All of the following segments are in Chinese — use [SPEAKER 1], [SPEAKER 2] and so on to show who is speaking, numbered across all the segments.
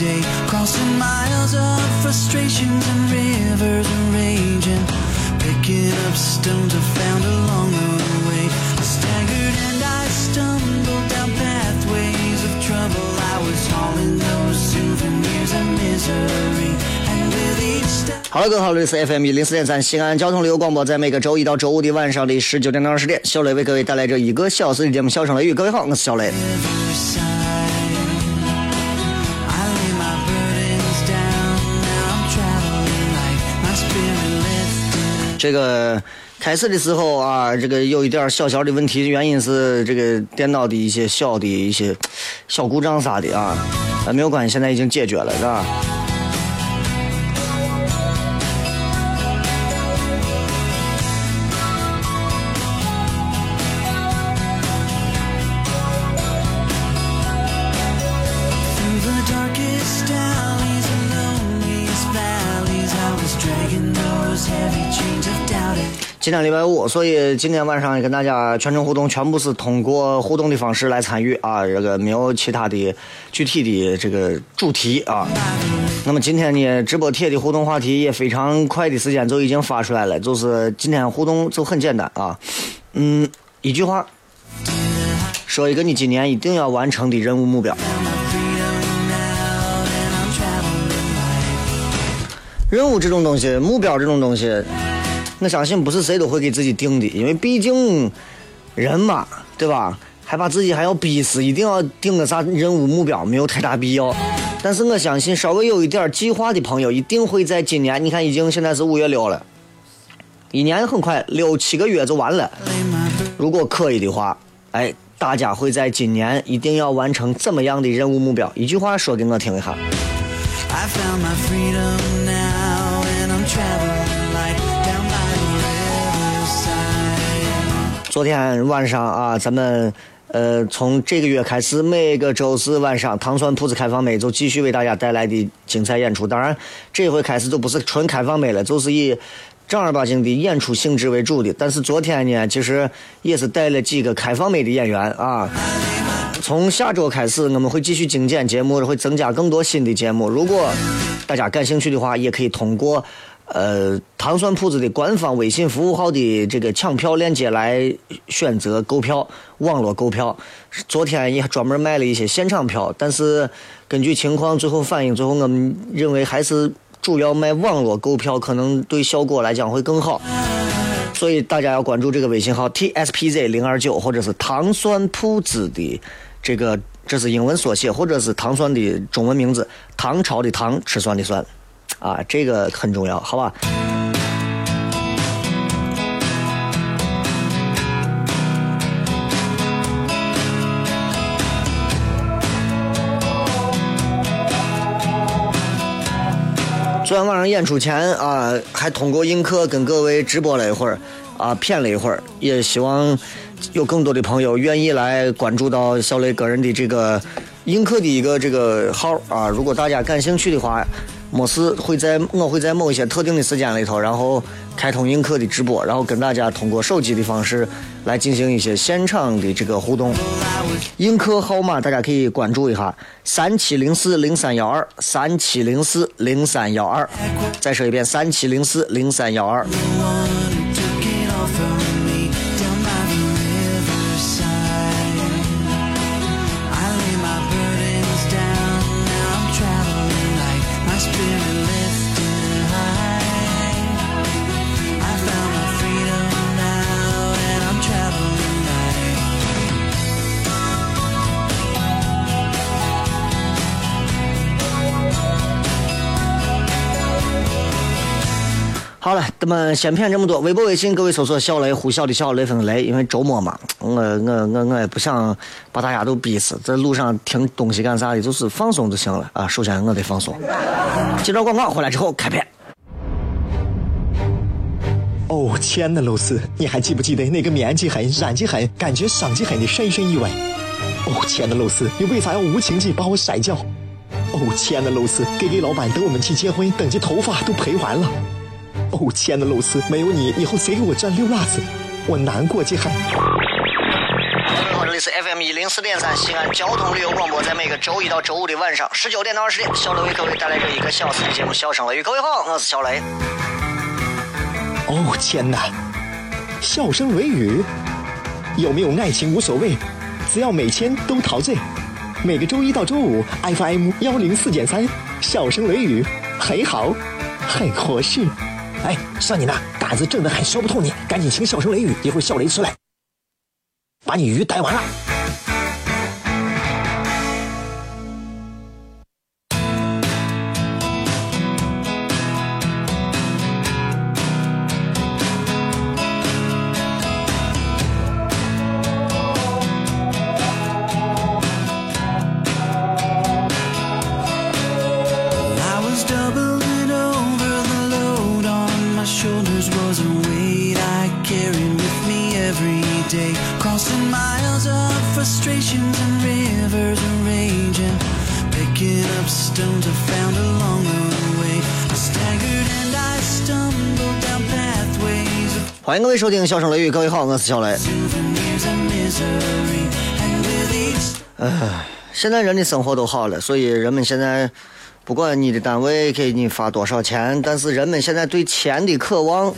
[SPEAKER 1] Day. Crossing miles of frustrations and rivers of raging. Picking up stones I found along the way. I staggered and I stumbled down pathways of trouble. I was hauling those souvenirs of misery. 好了，各位好，这里是 FM 一零四点三西安交通旅游广播，在每个周一到周五的晚上的十九点到二十点，小雷为各位带来这一个小时的节目《笑声雷雨》。各位好，我是小雷。这个开始的时候啊，这个有一点小小的问题，原因是这个电脑的一些小的一些小故障啥的啊，啊没有关系，现在已经解决了，是吧？今天礼拜五，所以今天晚上跟大家全程互动，全部是通过互动的方式来参与啊，这个没有其他的具体的这个主题啊。那么今天呢，直播贴的互动话题也非常快的时间就已经发出来了，就是今天互动就很简单啊，嗯，一句话，说一个你今年一定要完成的任务目标。任务这种东西，目标这种东西。我相信不是谁都会给自己定的，因为毕竟人嘛，对吧？还把自己还要逼死，一定要定个啥任务目标，没有太大必要。但是我相信，稍微有一点计划的朋友，一定会在今年。你看，已经现在是五月六了，一年很快，六七个月就完了。如果可以的话，哎，大家会在今年一定要完成怎么样的任务目标？一句话说给我听一下。昨天晚上啊，咱们呃从这个月开始，每个周四晚上糖蒜铺子开放麦就继续为大家带来的精彩演出。当然，这回开始就不是纯开放麦了，就是以正儿八经的演出性质为主的。但是昨天呢，其实也是带了几个开放麦的演员啊。从下周开始，我们会继续精简节目，会增加更多新的节目。如果大家感兴趣的话，也可以通过。呃，糖蒜铺子的官方微信服务号的这个抢票链接来选择购票，网络购票。昨天也专门卖了一些现场票，但是根据情况最后反映，最后我们认为还是主要卖网络购票，可能对效果来讲会更好。所以大家要关注这个微信号 t s p z 零二九，或者是糖蒜铺子的这个，这是英文缩写，或者是糖蒜的中文名字，唐朝的唐，吃蒜的蒜。啊，这个很重要，好吧？昨天晚上演出前啊，还通过映客跟各位直播了一会儿，啊，谝了一会儿，也希望有更多的朋友愿意来关注到小雷个人的这个映客的一个这个号啊。如果大家感兴趣的话。没事，会在我会在某一些特定的时间里头，然后开通映客的直播，然后跟大家通过手机的方式来进行一些现场的这个互动。映客号码大家可以关注一下：三七零四零三幺二，三七零四零三幺二。再说一遍：三七零四零三幺二。好了，咱们先骗这么多。微博、微信，各位搜索“小雷”，呼啸的小雷锋的雷。因为周末嘛，我我我我也不想把大家都逼死，在路上听东西干啥的，就是放松就行了啊。首先我得放松。接着广告回来之后开片。
[SPEAKER 2] 哦，亲爱的露丝，你还记不记得那个面积狠、染技狠、感觉伤及狠的深深意外？哦，亲爱的露丝，你为啥要无情地把我甩掉？哦，亲爱的露丝给给老板等我们去结婚，等级头发都赔完了。哦，亲爱的露丝，没有你，以后谁给我赚六辣子？我难过极了。各
[SPEAKER 1] 位好，这里是 FM 一零四点三西安交通旅游广播，在每个周一到周五的晚上十九点到二十点，小雷为各位带来这一个小时的节目《笑声雷雨》。各位好，我是小雷。
[SPEAKER 2] 哦天哪，笑声雷雨，有没有爱情无所谓，只要每天都陶醉。每个周一到周五，FM 幺零四点三，笑声雷雨，很好，很合适。哎，算你那胆子正的很，说不透你，赶紧请小声雷雨，一会儿笑雷出来，把你鱼逮完了。
[SPEAKER 1] 欢迎各位收听《笑声雷雨》，各位好，我是小雷。唉，现在人的生活都好了，所以人们现在不管你的单位给你发多少钱，但是人们现在对钱的渴望，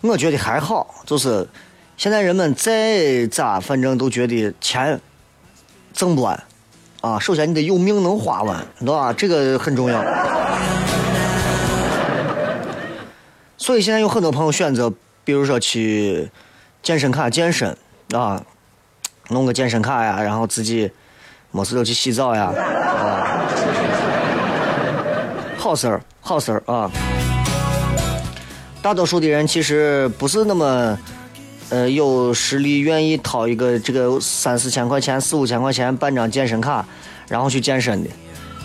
[SPEAKER 1] 我觉得还好。就是现在人们再咋，反正都觉得钱挣不完啊。首先你得有命能花完，对吧？这个很重要。所以现在有很多朋友选择，比如说去健身卡健身啊，弄个健身卡呀，然后自己没事就去洗澡呀，啊，好事儿，好事儿啊。大多数的人其实不是那么呃有实力，愿意掏一个这个三四千块钱、四五千块钱办张健身卡，然后去健身的。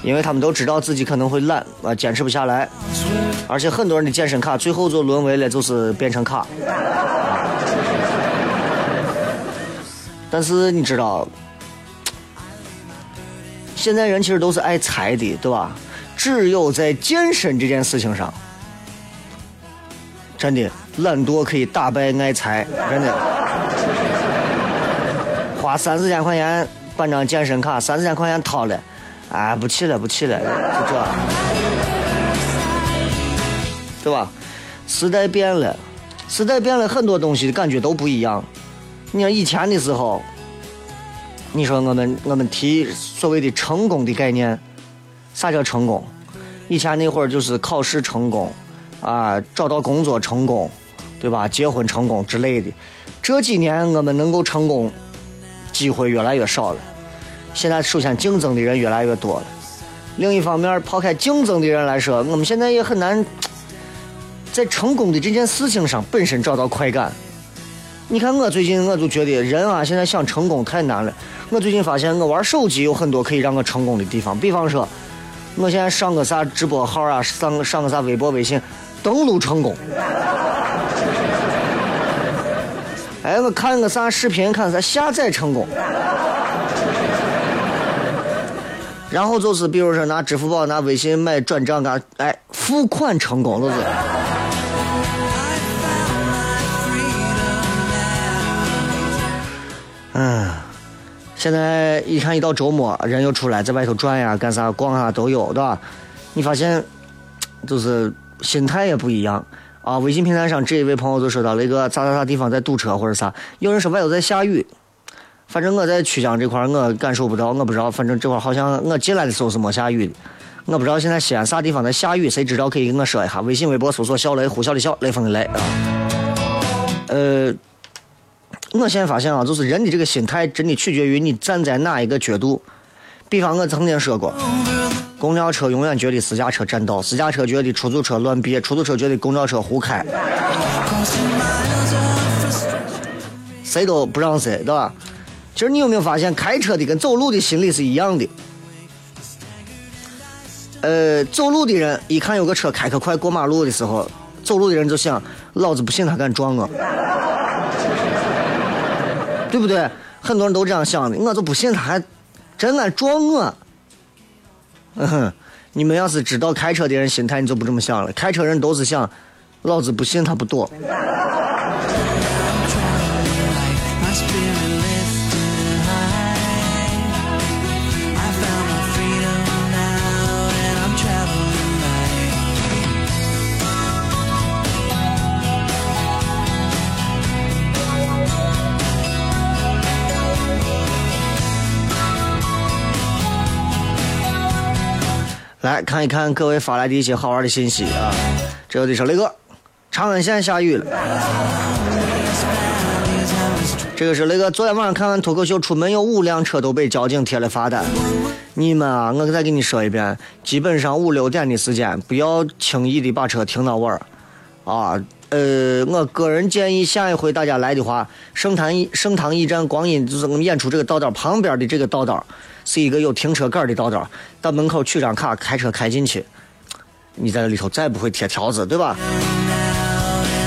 [SPEAKER 1] 因为他们都知道自己可能会懒啊，坚持不下来，而且很多人的健身卡最后就沦为了就是变成卡。但是你知道，现在人其实都是爱财的，对吧？只有在健身这件事情上，真的懒惰可以打败爱财，真的。花三四千块钱办张健身卡，三四千块钱掏了。哎，不去了，不去了，就这，对吧？时代变了，时代变了，很多东西感觉都不一样。你看以前的时候，你说我们我们提所谓的成功的概念，啥叫成功？以前那会儿就是考试成功，啊，找到工作成功，对吧？结婚成功之类的。这几年我们能够成功，机会越来越少了。现在首先竞争的人越来越多了，另一方面，抛开竞争的人来说，我们现在也很难在成功的这件事情上本身找到快感。你看我最近我就觉得人啊，现在想成功太难了。我最近发现我玩手机有很多可以让我成功的地方，比方说，我现在上个啥直播号啊，上上个啥微博、微信，登录成功。哎，我看个啥视频，看啥下载成功。然后就是，比如说拿支付宝、拿微信买转账，干哎，付款成功，都是。嗯，现在一看一到周末，人又出来在外头转呀，干啥逛啊都有，对吧？你发现，就是心态也不一样啊。微信平台上这一位朋友就说到那个咋咋咋地方在堵车或者啥，有人说外头在下雨。反正我在曲江这块我感受不到，我不知道。反正这块好像我进来的时候是没下雨的，我不知道现在西安啥地方在下雨，谁知道可以跟我说一下。微信、微博搜索“小雷”，呼啸的笑，雷锋的雷啊。呃，我现在发现啊，就是人的这个心态真的取决于你站在哪一个角度。比方我曾经说过，公交车永远觉得私家车占道，私家车觉得出租车乱别，出租车觉得公交车胡开，谁都不让谁，对吧？其实你有没有发现，开车的跟走路的心理是一样的？呃，走路的人一看有个车开可快过马路的时候，走路的人就想：老子不信他敢撞我，对不对？很多人都这样想的，我就不信他还真敢撞我。嗯哼，你们要是知道开车的人心态，你就不这么想了。开车人都是想：老子不信他不躲。来看一看各位发来的一些好玩的信息啊！这个的说雷哥，长安县下雨了。这个是雷哥，昨天晚上看完脱口秀，出门有五辆车都被交警贴了罚单。你们啊，我再给你说一遍，基本上五六点的时间，不要轻易的把车停到晚儿啊。呃，我个人建议，下一回大家来的话，盛唐盛唐驿站光阴就是我们演出这个道道旁边的这个道道。是一个有停车杆的道道，到门口取张卡，开车开进去。你在里头再不会贴条子，对吧？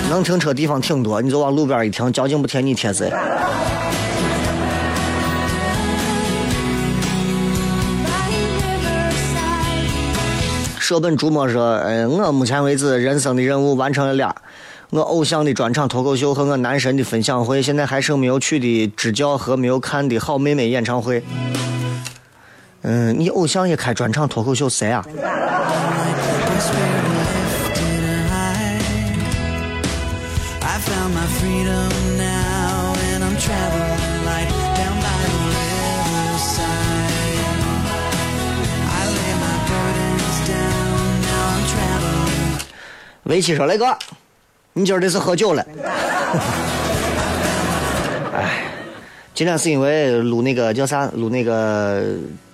[SPEAKER 1] 能停车地方挺多，你就往路边一停，交警不贴你贴谁？舍本逐末说：“哎，我目前为止人生的任务完成了俩，我偶像的专场脱口秀和我男神的分享会，现在还剩没有去的支教和没有看的好妹妹演唱会。”嗯，你偶像也开专场脱口秀，谁啊？围棋说：“雷哥，你今儿这是喝酒了？”今天是因为录那个叫啥，录那个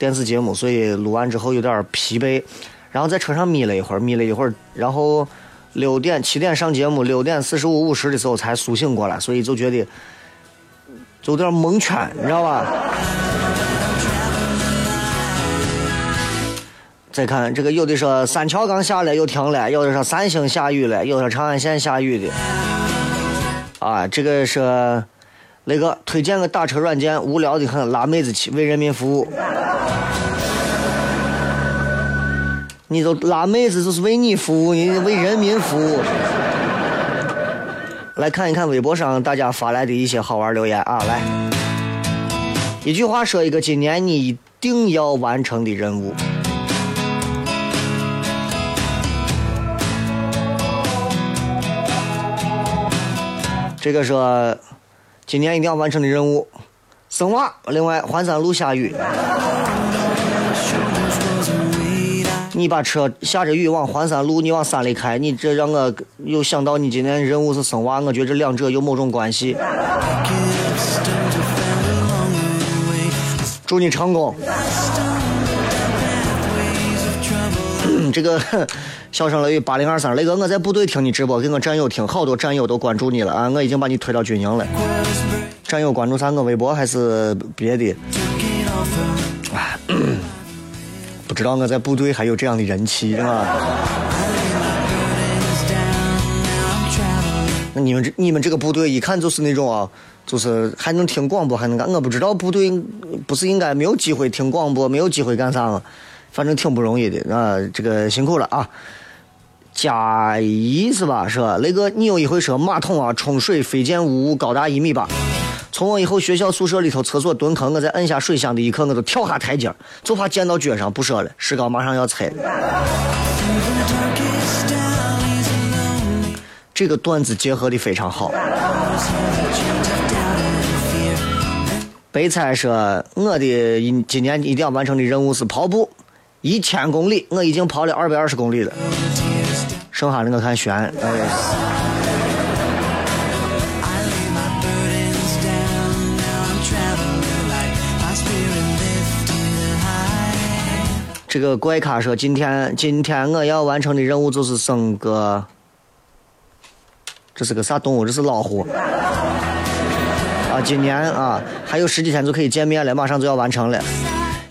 [SPEAKER 1] 电视节目，所以录完之后有点疲惫，然后在车上眯了一会儿，眯了一会儿，然后六点七点上节目，六点四十五五十的时候才苏醒过来，所以就觉得就有点蒙圈，你知道吧？再看这个，有的说三桥刚下来又停了，有的说三星下雨了，有的长安县下雨的，啊，这个是。那个推荐个打车软件，无聊的很，拉妹子去为人民服务。你都拉妹子就是为你服务，你为人民服务。来看一看微博上大家发来的一些好玩留言啊，来，一句话说一个今年你一定要完成的任务。这个说。今年一定要完成的任务，生娃。另外，环山路下雨，你把车下着雨往环山路，你往山里开，你这让我又想到你今天任务是生娃，我觉得这两者有某种关系。祝你成功。这个。笑声雷雨八零二三，雷哥，我在部队听你直播，给我战友听，好多战友都关注你了啊！我已经把你推到军营了。战友关注啥？我微博还是别的？哎，不知道我在部队还有这样的人气是吧？那你们这你们这个部队一看就是那种啊，就是还能听广播，还能干。我不知道部队不是应该没有机会听广播，没有机会干啥吗？反正挺不容易的啊，这个辛苦了啊！加一是吧？是吧？雷哥，你有一回说马桶啊冲水飞溅污物高达一米八，从我以后学校宿舍里头厕所蹲坑，我在按下水箱的一刻，我都跳下台阶，就怕溅到脚上。不说了，石膏马上要拆了。这个段子结合的非常好。白菜说，我的今年一定要完成的任务是跑步一千公里，我已经跑了二百二十公里了。剩下的我看悬。哎，这个怪咖说，今天今天我要完成的任务就是生个，这是个啥动物？这是老虎。啊，今年啊还有十几天就可以见面了，马上就要完成了，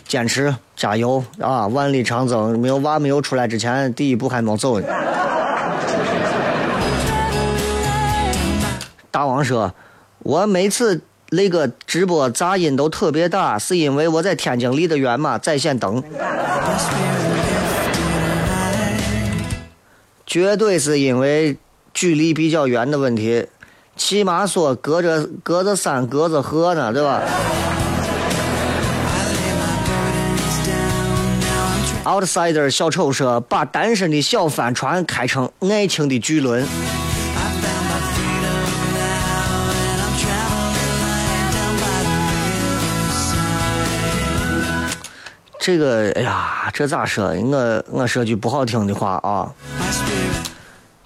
[SPEAKER 1] 坚持加油啊！万里长征，没有娃没有出来之前，第一步还没走呢。大王说，我每次那个直播杂音都特别大，是因为我在天津离得远嘛，在线等。绝对是因为距离比较远的问题，起码说隔着隔着山隔着河呢，对吧？Outsider 小丑说，把单身的小帆船开成爱情的巨轮。这个，哎呀，这咋说？我我说句不好听的话啊，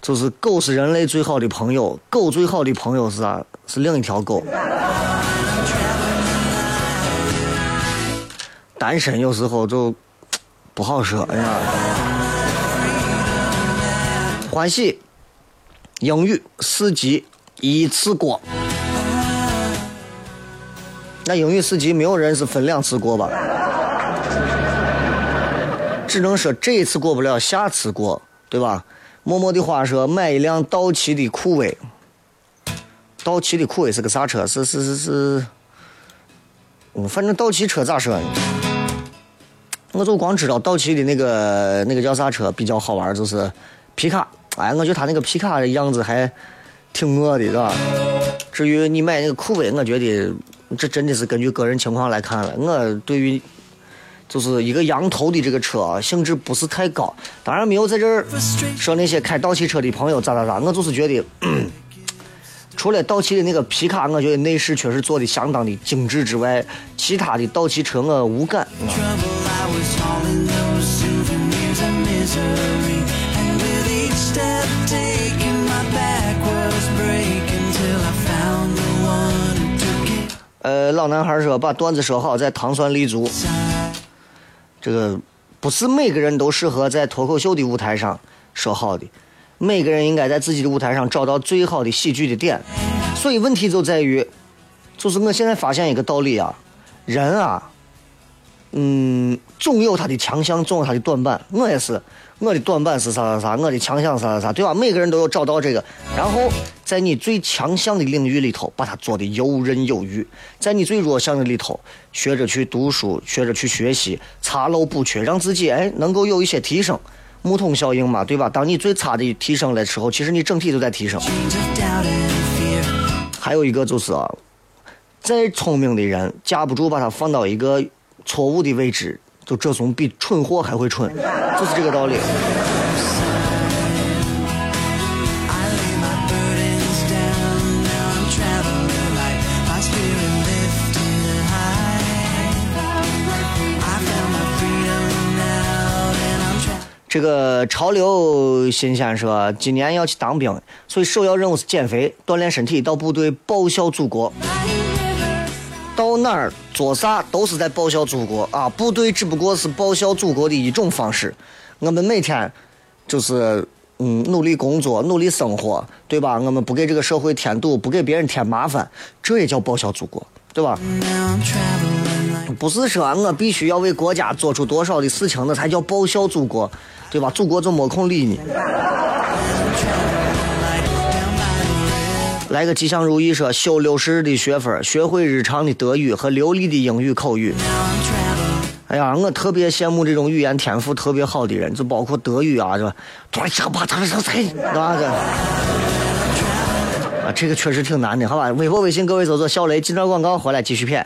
[SPEAKER 1] 就是狗是人类最好的朋友，狗最好的朋友是啥？是另一条狗。单身有时候就不好说，哎呀。欢喜，英语四级一次过。那英语四级没有人是分两次过吧？只能说这一次过不了，下次过，对吧？默默的话说，买一辆道奇的酷威。道奇的酷威是个啥车？是是是是，嗯，反正道奇车咋说呢？我就光知道道奇的那个那个叫啥车比较好玩，就是皮卡。哎，我觉得他那个皮卡的样子还挺我的，是吧？至于你买那个酷威，我觉得这真的是根据个人情况来看了。我对于。就是一个羊头的这个车，性质不是太高。当然没有在这儿说那些开道奇车的朋友咋咋咋。我就是觉得，除了道奇的那个皮卡，我觉得内饰确实做的相当的精致之外，其他的道奇车我无感。呃，老男孩说把段子说好，再糖蒜立足。这个不是每个人都适合在脱口秀的舞台上说好的，每个人应该在自己的舞台上找到最好的喜剧的点。所以问题就在于，就是我现在发现一个道理啊，人啊，嗯，总有他的强项，总有他的短板。我也是。我的短板是啥啥啥，我的强项啥啥啥，对吧？每个人都有找到这个，然后在你最强项的领域里头，把它做的游刃有余；在你最弱项的里头，学着去读书，学着去学习，查漏补缺，让自己哎能够有一些提升。木桶效应嘛，对吧？当你最差的提升的时候，其实你整体都在提升。还有一个就是啊，再聪明的人，架不住把它放到一个错误的位置。就这种比蠢货还会蠢，就是这个道理。这个潮流新鲜说，今年要去当兵，所以首要任务是减肥、锻炼身体，到部队报效祖国。到哪儿做啥都是在报效祖国啊！部队只不过是报效祖国的一种方式。我们每天就是嗯努力工作，努力生活，对吧？我们不给这个社会添堵，不给别人添麻烦，这也叫报效祖国，对吧？不是说我必须要为国家做出多少的事情，那才叫报效祖国，对吧？祖国就没空理你。来个吉祥如意，说修六十的学分，学会日常的德语和流利的英语口语。哎呀，我特别羡慕这种语言天赋特别好的人，就包括德语啊，是吧？多讲吧，他说谁？对吧？这啊，这个确实挺难的，好吧？微博、微信，各位搜索“小雷”，进段广告回来继续骗。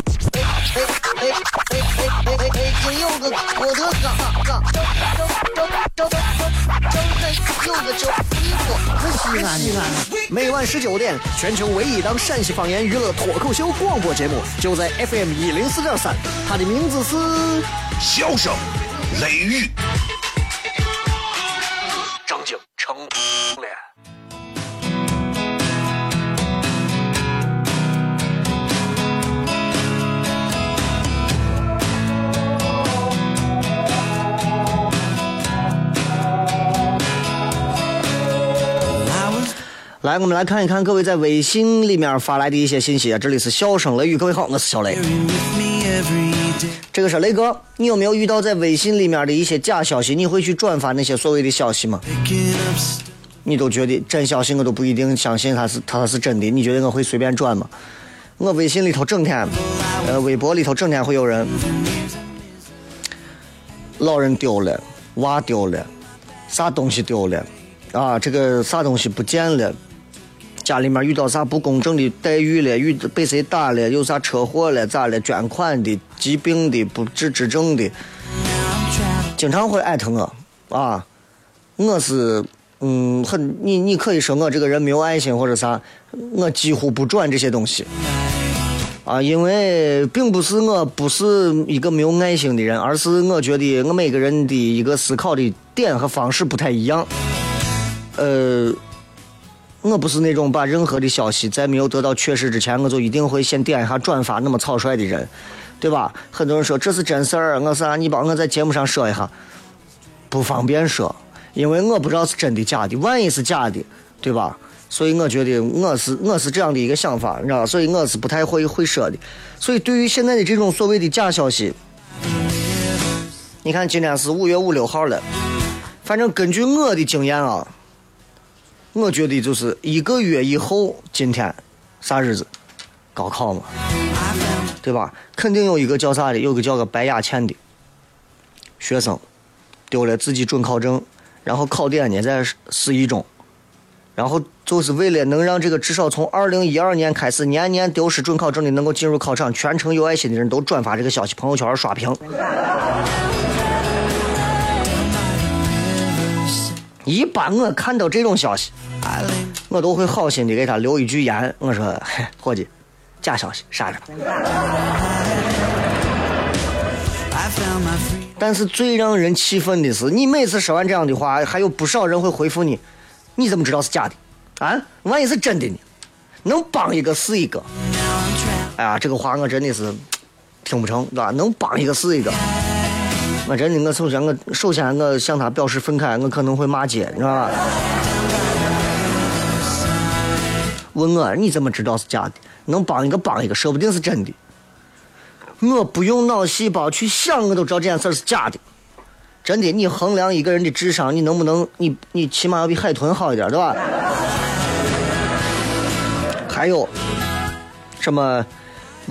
[SPEAKER 3] 哎哎哎哎哎哎！中有个郭德纲，纲，正正正正正正有个叫一个可西安。
[SPEAKER 4] 每晚十九点，全球唯一档陕西方言娱乐脱口秀广播节目，就在 FM 一零四点三，它的名字是
[SPEAKER 5] 笑声雷雨，
[SPEAKER 4] 张景成
[SPEAKER 1] 来，我们来看一看各位在微信里面发来的一些信息啊。这里是笑声雷雨，各位好，我是小雷。这个是雷哥，你有没有遇到在微信里面的一些假消息？你会去转发那些所谓的消息吗？你都觉得真消息，我都不一定相信它是它是真的。你觉得我会随便转吗？我微信里头整天，呃，微博里头整天会有人，老人丢了，娃丢了，啥东西丢了，啊，这个啥东西不见了。家里面遇到啥不公正的待遇了，遇被谁打了，有啥车祸了，咋了？捐款的、疾病的、不治之症的，经常会艾特我啊。我是嗯很你你可以说我这个人没有爱心或者啥，我几乎不转这些东西啊，因为并不是我不是一个没有爱心的人，而是我觉得我每个人的一个思考的点和方式不太一样，呃。我不是那种把任何的消息在没有得到确实之前，我就一定会先点一下转发那么草率的人，对吧？很多人说这是真事儿，我啥你帮我在节目上说一下，不方便说，因为我不知道是真的假的，万一是假的，对吧？所以我觉得我是我是这样的一个想法，你知道，所以我是不太会会说的。所以对于现在的这种所谓的假消息，你看今天是五月五六号了，反正根据我的经验啊。我觉得就是一个月以后，今天啥日子？高考嘛，对吧？肯定有一个叫啥的，有个叫个白雅倩的学生丢了自己准考证，然后考点呢在市一中，然后就是为了能让这个至少从二零一二年开始年年丢失准考证的能够进入考场，全程有爱心的人都转发这个消息，朋友圈刷屏。一般我看到这种消息，我都会好心的给他留一句言，我说：“伙计，假消息，啥着。”但是最让人气愤的是，你每次说完这样的话，还有不少人会回复你：“你怎么知道是假的？啊，万一是真的呢？能帮一个是一个。”哎呀，这个话我真的是听不成，对吧？能帮一个是一个。我真的，我首先我首先我向他表示愤慨，我可能会骂街，你知道吧？问我你怎么知道是假的？能帮一个帮一个，说不定是真的。我不用脑细胞去想，我都知道这件事是假的。真的，你衡量一个人的智商，你能不能，你你起码要比海豚好一点，对吧？还有什么？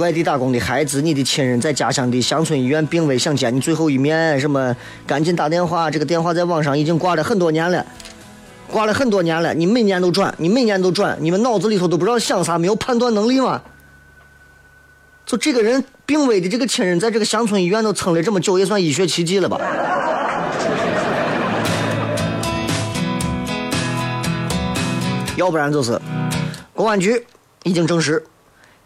[SPEAKER 1] 外地打工的孩子，你的亲人在家乡的乡村医院病危，想见你最后一面，什么？赶紧打电话，这个电话在网上已经挂了很多年了，挂了很多年了。你每年都转，你每年都转，你们脑子里头都不知道想啥，没有判断能力吗？就这个人病危的这个亲人，在这个乡村医院都撑了这么久，也算医学奇迹了吧？要不然就是公安局已经证实。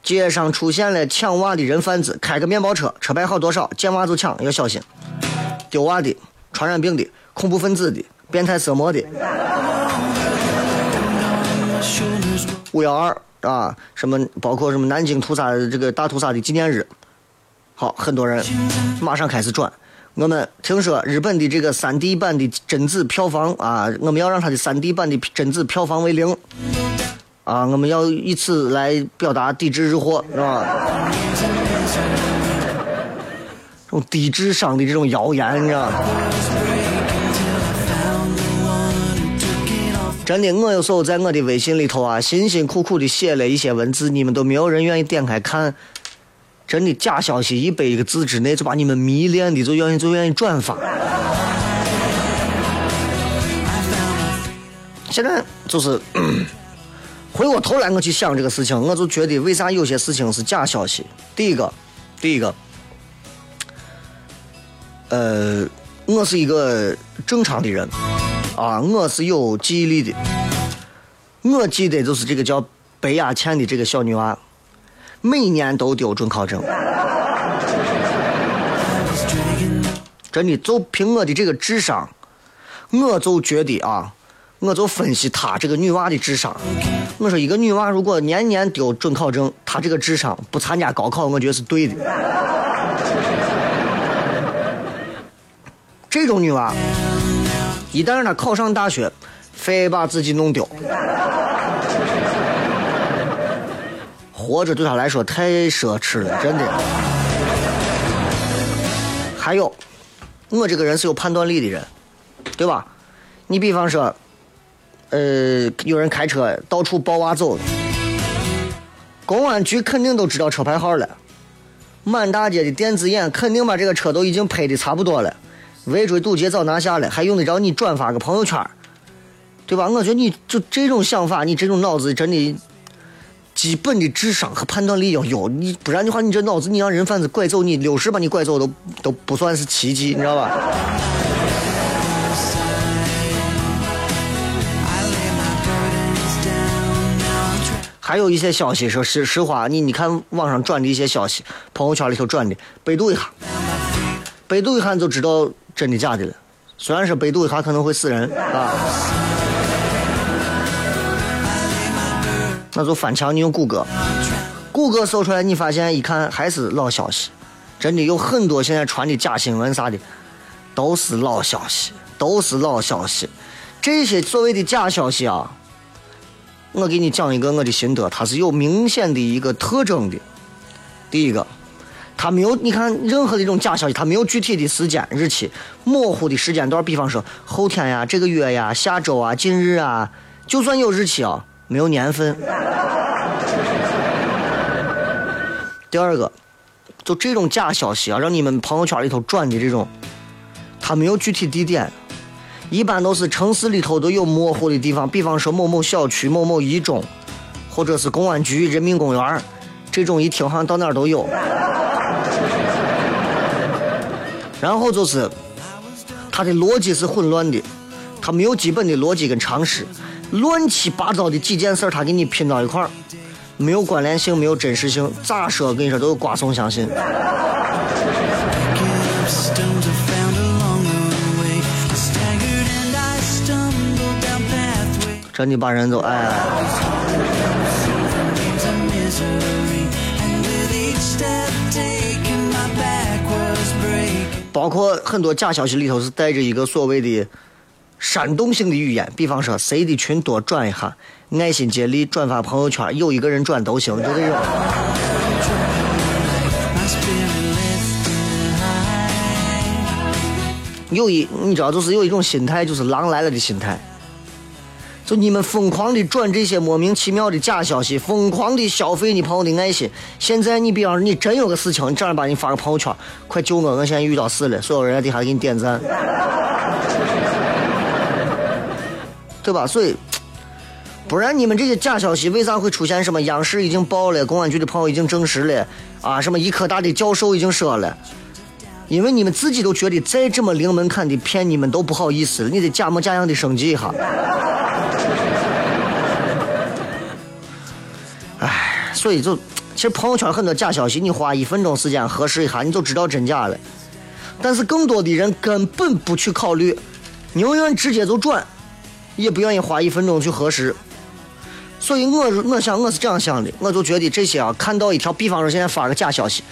[SPEAKER 1] 街上出现了抢娃的人贩子，开个面包车，车牌号多少？见娃就抢，要小心。丢娃的、传染病的、恐怖分子的、变态色魔的。五幺二啊，什么包括什么南京屠杀这个大屠杀的纪念日。好，很多人马上开始转。我们听说日本的这个三 D 版的贞子票房啊，我们要让它的三 D 版的贞子票房为零。啊，我们要以此来表达抵制日货，是吧？这种低智商的这种谣言，你知道？真的，我有时候在我的微信里头啊，辛辛苦苦的写了一些文字，你们都没有人愿意点开看。真的，假消息一百个字之内就把你们迷恋的，就愿意就愿意转发。现在就是。回过头来，我去想这个事情，我就觉得为啥有些事情是假消息？第一个，第一个，呃，我是一个正常的人，啊，我是有记忆力的。我记得就是这个叫白雅倩的这个小女娃，每年都丢准考证。真的，就凭我的这个智商，我就觉得啊，我就分析她这个女娃的智商。我说，一个女娃如果年年丢准考证，她这个智商不参加高考，我觉得是对的。这种女娃，一旦让她考上大学，非把自己弄丢，活着对她来说太奢侈了，真的。还有。我这个人是有判断力的人，对吧？你比方说，呃，有人开车到处抱娃走，公安局肯定都知道车牌号了，满大街的电子眼肯定把这个车都已经拍的差不多了，围追堵截早拿下了，还用得着你转发个朋友圈，对吧？我觉得你就这种想法，你这种脑子真的。基本的智商和判断力要有，你不然的话，你这脑子你让人贩子拐走你，六十把你拐走都都不算是奇迹，你知道吧？还有一些消息说实实话，你你看网上转的一些消息，朋友圈里头转的，百度一下，百度一下就知道真的假的了。虽然说百度一下可能会死人啊。那就翻墙，你用谷歌，谷歌搜出来，你发现一看还是老消息，真的有很多现在传的假新闻啥的，都是老消息，都是老消息。这些所谓的假消息啊，我给你讲一个我的心得，它是有明显的一个特征的。第一个，它没有，你看任何的一种假消息，它没有具体的时间日期，模糊的时间段，比方说后天呀、这个月呀、下周啊、近日啊，就算有日期啊。没有年份。第二个，就这种假消息啊，让你们朋友圈里头转的这种，它没有具体地点，一般都是城市里头都有模糊的地方，比方说某某小区、某某一中，或者是公安局、人民公园这种一听好像到哪儿都有。然后就是，他的逻辑是混乱的，他没有基本的逻辑跟常识。乱七八糟的几件事，他给你拼到一块儿，没有关联性，没有真实性，咋说？跟你说都是瓜怂相信。真的把人都哎。包括很多假消息里头是带着一个所谓的。煽动性的语言，比方说谁的群多转一下，爱心接力转发朋友圈，有一个人转都行，就这种。有一，你知道，就是有一种心态，就是狼来了的心态。就你们疯狂的转这些莫名其妙的假消息，疯狂的消费你朋友的爱心。现在你比方说你真有个事情，你正儿八经发个朋友圈，快救我！我现在遇到事了，所有人在底下给你点赞。对吧？所以，不然你们这些假消息为啥会出现？什么央视已经报了，公安局的朋友已经证实了，啊，什么医科大的教授已经说了。因为你们自己都觉得再这么零门槛的骗你们都不好意思了，你得假模假样的升级一下。所以就其实朋友圈很多假消息，你花一分钟时间核实一下，你就知道真假了。但是更多的人根本不去考虑，宁愿直接就转。也不愿意花一分钟去核实，所以我我想我是这样想的，我就觉得这些啊，看到一条，比方说现在发个假消息，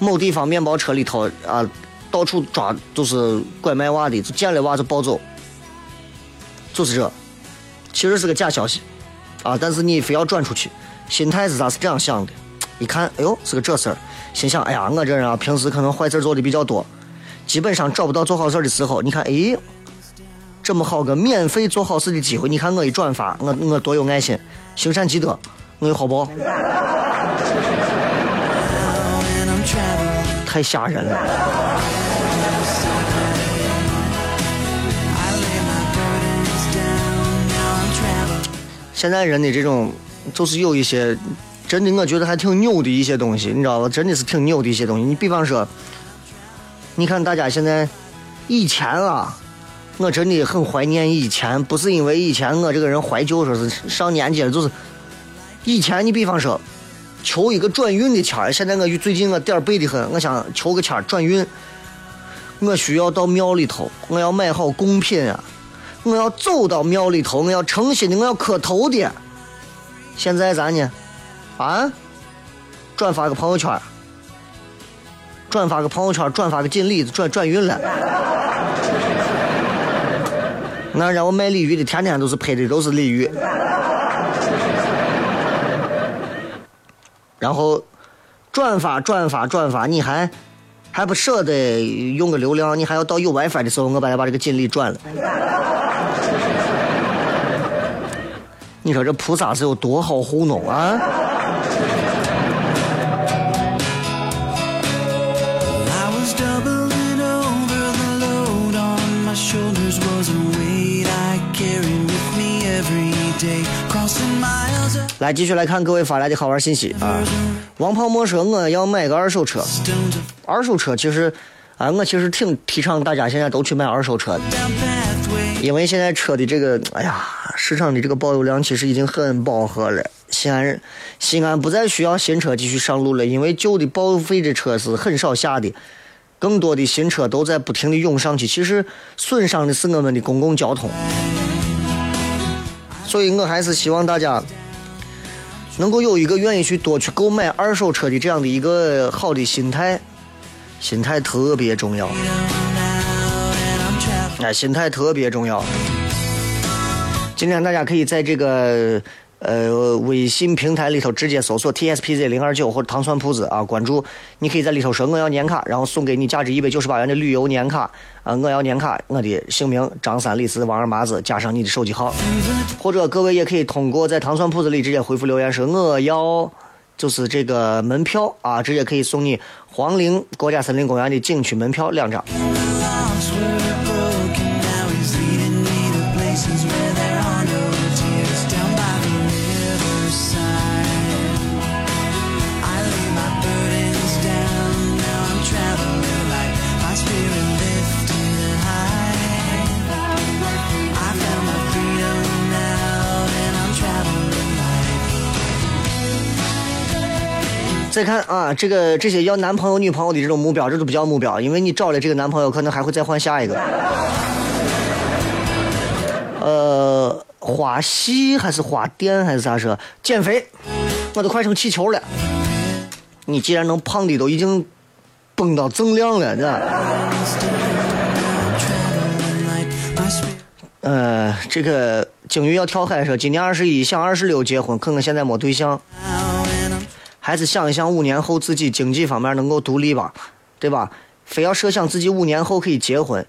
[SPEAKER 1] 某地方面包车里头啊，到处抓就是拐卖娃的，就捡了娃就抱走，就是这，其实是个假消息，啊，但是你非要转出去，心态是咋是这样想的？一看，哎呦，是个这事儿，心想，哎呀，我这人啊，平时可能坏事做的比较多，基本上找不到做好事的时候，你看，哎。这么好个免费做好事的机会，你看我一转发，我我多有爱心，行善积德，我有好报，太吓人了。现在人的这种，就是有一些真的，我觉得还挺牛的一些东西，你知道吧？真的是挺牛的一些东西。你比方说，你看大家现在以前啊，我真的很怀念以前，不是因为以前我这个人怀旧，说是上年纪了，就是以前你比方说求一个转运的签儿，现在我最近我点儿背的很，我想求个签儿转运，我需要到庙里头，我要买好贡品啊，我要走到庙里头，我要诚心的，我要磕头的。现在咱呢，啊，转发个朋友圈，转发个朋友圈，转发个锦鲤转转运了。那让我卖鲤鱼的，天天都是拍的都是鲤鱼。然后转发转发转发，你还还不舍得用个流量，你还要到有 WiFi 的时候，我把它把这个锦鲤转了。你说这菩萨是有多好糊弄啊？来继续来看各位发来的好玩信息啊。王泡沫说我要买个二手车，二手车其实啊，我其实挺提倡大家现在都去买二手车的。因为现在车的这个，哎呀，市场的这个保有量其实已经很饱和了。西安人，西安不再需要新车继续上路了，因为旧的报废的车是很少下的，更多的新车都在不停的涌上去。其实损伤的是我们的公共交通，所以我还是希望大家能够有一个愿意去多去购买二手车的这样的一个好的心态，心态特别重要。哎，心态特别重要。今天大家可以在这个呃微信平台里头直接搜索 TSPZ 零二九或者糖蒜铺子啊，关注。你可以在里头说我要年卡，然后送给你价值一百九十八元的旅游年卡啊，我要年卡，我的姓名张三李四王二麻子，加上你的手机号，或者各位也可以通过在糖蒜铺子里直接回复留言说我要。就是这个门票啊，直接可以送你黄陵国家森林公园的景区门票两张。再看啊，这个这些要男朋友、女朋友的这种目标，这都不叫目标，因为你找了这个男朋友，可能还会再换下一个。呃，花系还是花店还是啥说？减肥，我都快成气球了。你既然能胖的都已经蹦到锃亮了，这。呃，这个鲸鱼要跳海说，今年二十一，想二十六结婚，可我现在没对象。还是想一想五年后自己经济方面能够独立吧，对吧？非要设想自己五年后可以结婚，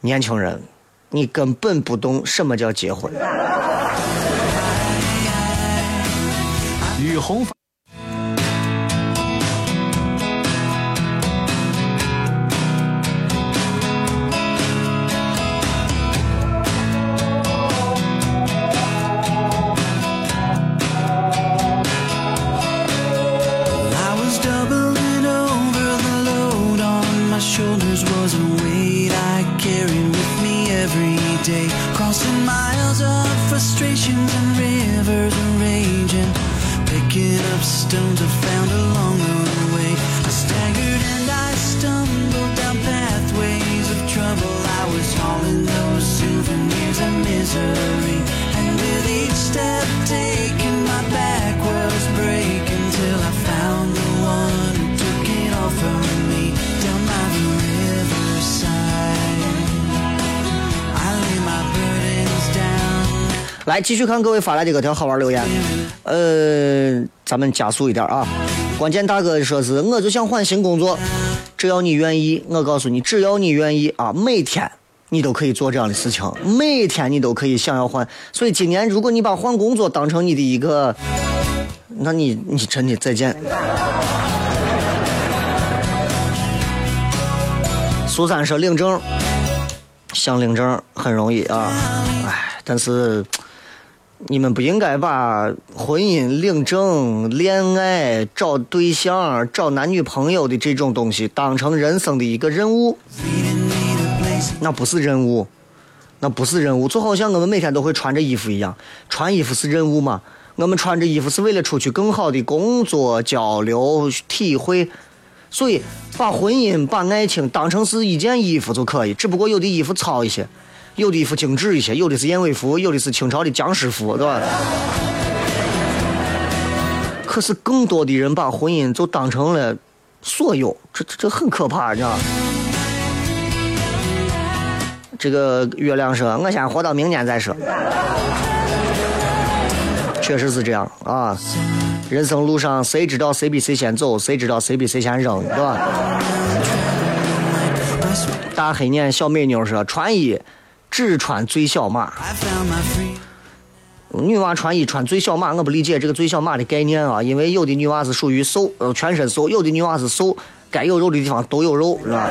[SPEAKER 1] 年轻人，你根本不懂什么叫结婚。
[SPEAKER 2] 雨虹。
[SPEAKER 1] 来，继续看各位发来的各条好玩留言。呃，咱们加速一点啊。关键大哥说是，我就想换新工作，只要你愿意，我告诉你，只要你愿意啊，每天你都可以做这样的事情，每天你都可以想要换。所以今年如果你把换工作当成你的一个，那你你真的再见。苏三说领证，想领证很容易啊，哎，但是你们不应该把婚姻、领证、恋爱、找对象、找男女朋友的这种东西当成人生的一个任务。那不是任务，那不是任务，就好像我们每天都会穿着衣服一样，穿衣服是任务吗？我们穿着衣服是为了出去更好的工作、交流、体会，所以把婚姻、把爱情当成是一件衣服就可以。只不过有的衣服糙一些，有的衣服精致一些，有的是燕尾服，有的是清朝的僵尸服，对吧？可是更多的人把婚姻就当成了所有，这这这很可怕，你知道吗？这个月亮说：“我先活到明年再说。”确实是这样啊！人生路上，谁知道谁比谁先走？谁知道谁比谁先扔？对吧？大黑脸小美妞说：“穿衣只穿最小码。”女娃穿衣穿最小码，我不理解这个最小码的概念啊，因为有的女娃是属于瘦，呃，全身瘦；有的女娃是瘦，该有肉的地方都有肉，是吧？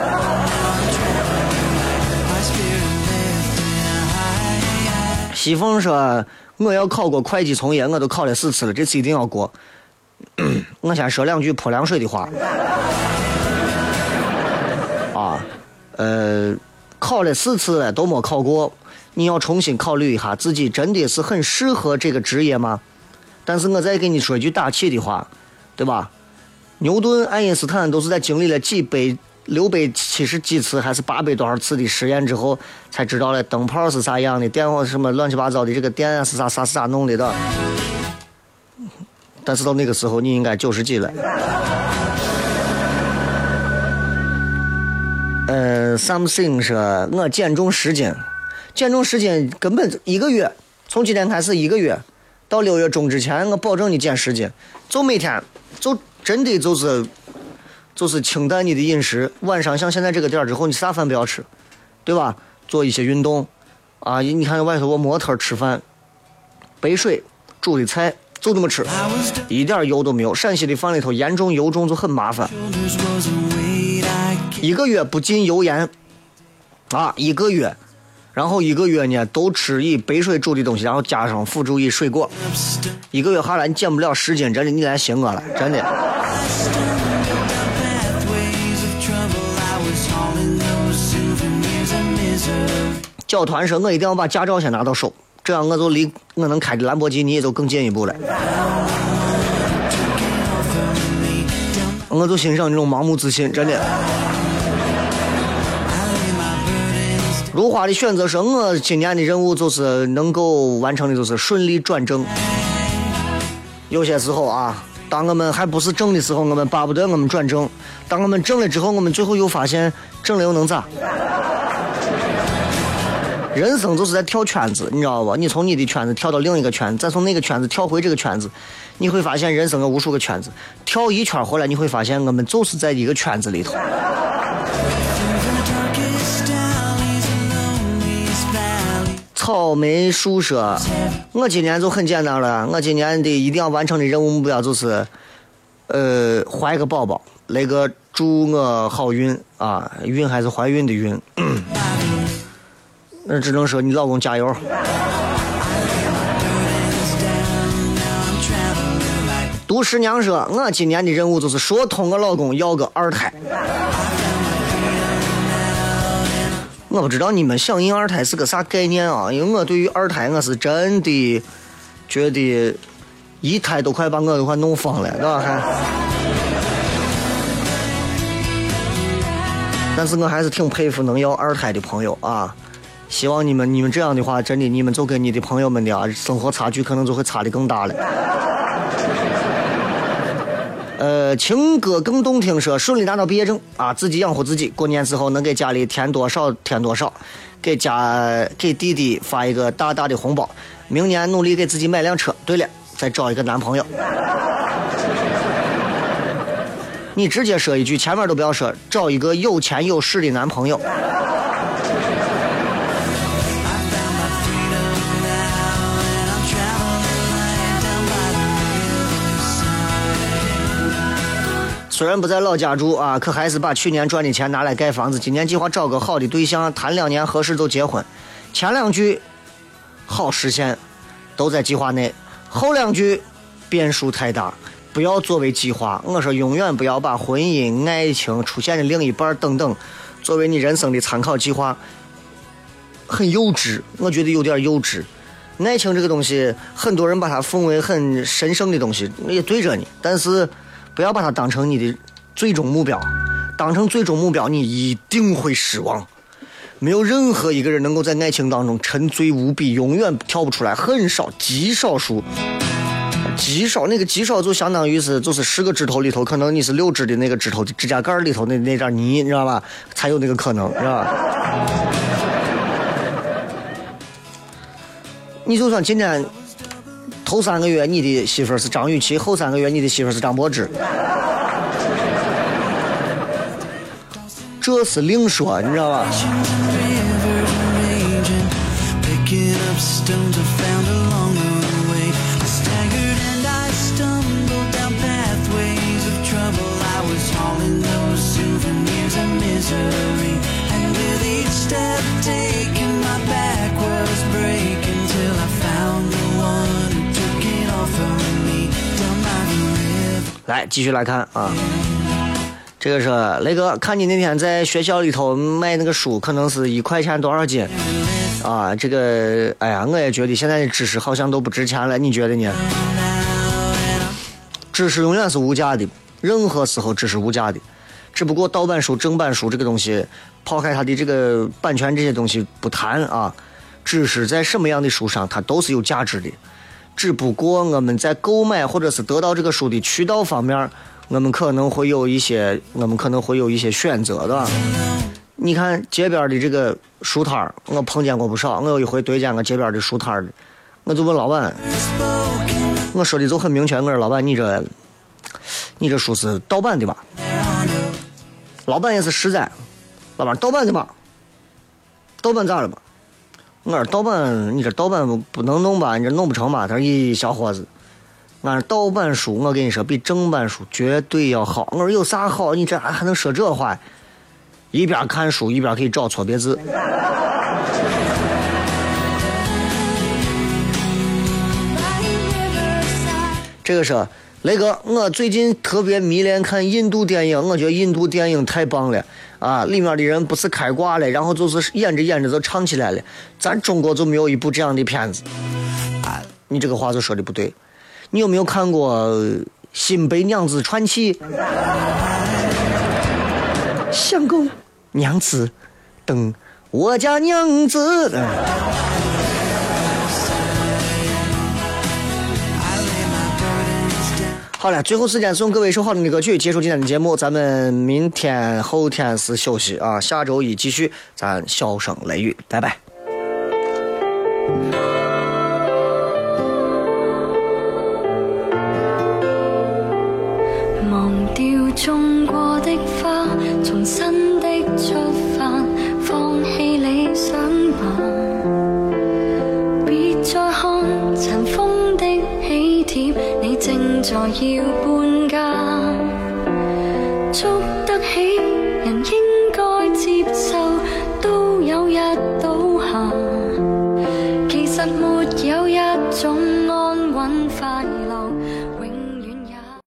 [SPEAKER 1] 西凤说：“我要考过会计从业，我都考了四次了，这次一定要过。”我先说两句泼凉水的话。啊，呃，考了四次了都没考过，你要重新考虑一下，自己真的是很适合这个职业吗？但是我再给你说一句打气的话，对吧？牛顿、爱因斯坦都是在经历了几百、六百七十几次还是八百多少次的实验之后，才知道了灯泡是啥样的，电话什么乱七八糟的这个电啊是啥啥是啥弄的的。但是到那个时候，你应该九十几了。呃，something 说，我减重十斤，减重十斤根本一个月，从今天开始一个月，到六月中之前，我保证你减十斤，就每天，就真的就是，就是清淡你的饮食，晚上像现在这个点儿之后，你啥饭不要吃，对吧？做一些运动，啊，你看外头我模特吃饭，白水煮的菜就这么吃，一点油都没有。陕西的饭里头严重油重就很麻烦。一个月不进油盐，啊，一个月，然后一个月呢都吃以白水煮的东西，然后加上辅助以水果，一个月下来你减不了十斤，真的你来寻我了，真的。教团说，我一定要把驾照先拿到手，这样我就离我能开的兰博基尼也就更进一步了。我就欣赏这种盲目自信，真的。如花的选择说，我今年的任务就是能够完成的，就是顺利转正。有些时候啊，当我们还不是正的时候，我们巴不得我们转正；当我们正了之后，我们最后又发现正了又能咋？人生就是在跳圈子，你知道不？你从你的圈子跳到另一个圈子，再从那个圈子跳回这个圈子，你会发现人生有无数个圈子。跳一圈回来，你会发现我们就是在一个圈子里头。草莓树说：“我今年就很简单了，我今年的一定要完成的任务目标就是，呃，怀个宝宝，那个祝我好运啊，孕还是怀孕的孕。那只能说你老公加油。
[SPEAKER 6] Burdens down. Now I'm traveling like
[SPEAKER 1] 杜十娘说：“我今年的任务就是说通我老公要个二胎。我不知道你们响应二胎是个啥概念啊？因为我对于二胎我是真的觉得一胎都快把我都快弄疯了，对吧？还，但是我还是挺佩服能要二胎的朋友啊。希望你们你们这样的话，真的你们就跟你的朋友们的啊生活差距可能就会差的更大了。呃，情歌更动听说顺利拿到毕业证啊，自己养活自己，过年之后能给家里添多少添多少，给家给弟弟发一个大大的红包，明年努力给自己买辆车。对了，再找一个男朋友。你直接说一句，前面都不要说，找一个有钱有势的男朋友。虽然不在老家住啊，可还是把去年赚的钱拿来盖房子。今年计划找个好的对象，谈两年合适就结婚。前两句好实现，都在计划内；后两句变数太大，不要作为计划。我说永远不要把婚姻、爱情、出现的另一半等等作为你人生的参考计划，很幼稚，我觉得有点幼稚。爱情这个东西，很多人把它奉为很神圣的东西，也对着你，但是不要把它当成你的最终目标。当成最终目标，你一定会失望。没有任何一个人能够在爱情当中沉醉无比，永远跳不出来，很少，极少数。极少，那个极少就相当于是，就是十个指头里头，可能你是六指的那个指头指甲盖里头那那点泥，你知道吧？才有那个可能，是吧？你就算今天头三个月你的媳妇儿是张雨绮，后三个月你的媳妇儿是张柏芝，这是另说，你知道吧
[SPEAKER 6] ？Picking
[SPEAKER 1] 来，继续来看啊。这个是雷哥，看你那天在学校里头卖那个书，可能是一块钱多少斤啊？这个，哎呀，我也觉得现在的知识好像都不值钱了，你觉得呢？知识永远是无价的，任何时候知识无价的。只不过盗版书、正版书这个东西，抛开它的这个版权这些东西不谈啊，知识在什么样的书上它都是有价值的。只不过我们在购买或者是得到这个书的渠道方面，我们可能会有一些，我们可能会有一些选择，对吧？你看街边的这个书摊儿我碰见过不少。我有一回对见个街边的书摊儿的，我就问老板，我说的就很明确，我说老板，你这，你这书是盗版的吧？老板也是实在，老板盗版的吧？盗版咋了嘛？我说盗版，你这盗版不不能弄吧？你这弄不成吧？他说：“咦，小伙子，俺说盗版书，我跟你说比正版书绝对要好。”我说有啥好？你这还还能说这话？一边看书一边可以找错别字。这个是雷哥，我最近特别迷恋看印度电影，我觉得印度电影太棒了啊！里面的人不是开挂了，然后就是演着演着就唱起来了。咱中国就没有一部这样的片子。啊，你这个话就说的不对。你有没有看过《新白娘子传奇》？相公，娘子，等我家娘子。好了，最后时间送各位一首好听的歌曲，结束今天的节目。咱们明天、后天是休息啊，下周一继续，咱笑声雷雨，拜拜。
[SPEAKER 7] 忘掉种过的花，重新原来要搬家。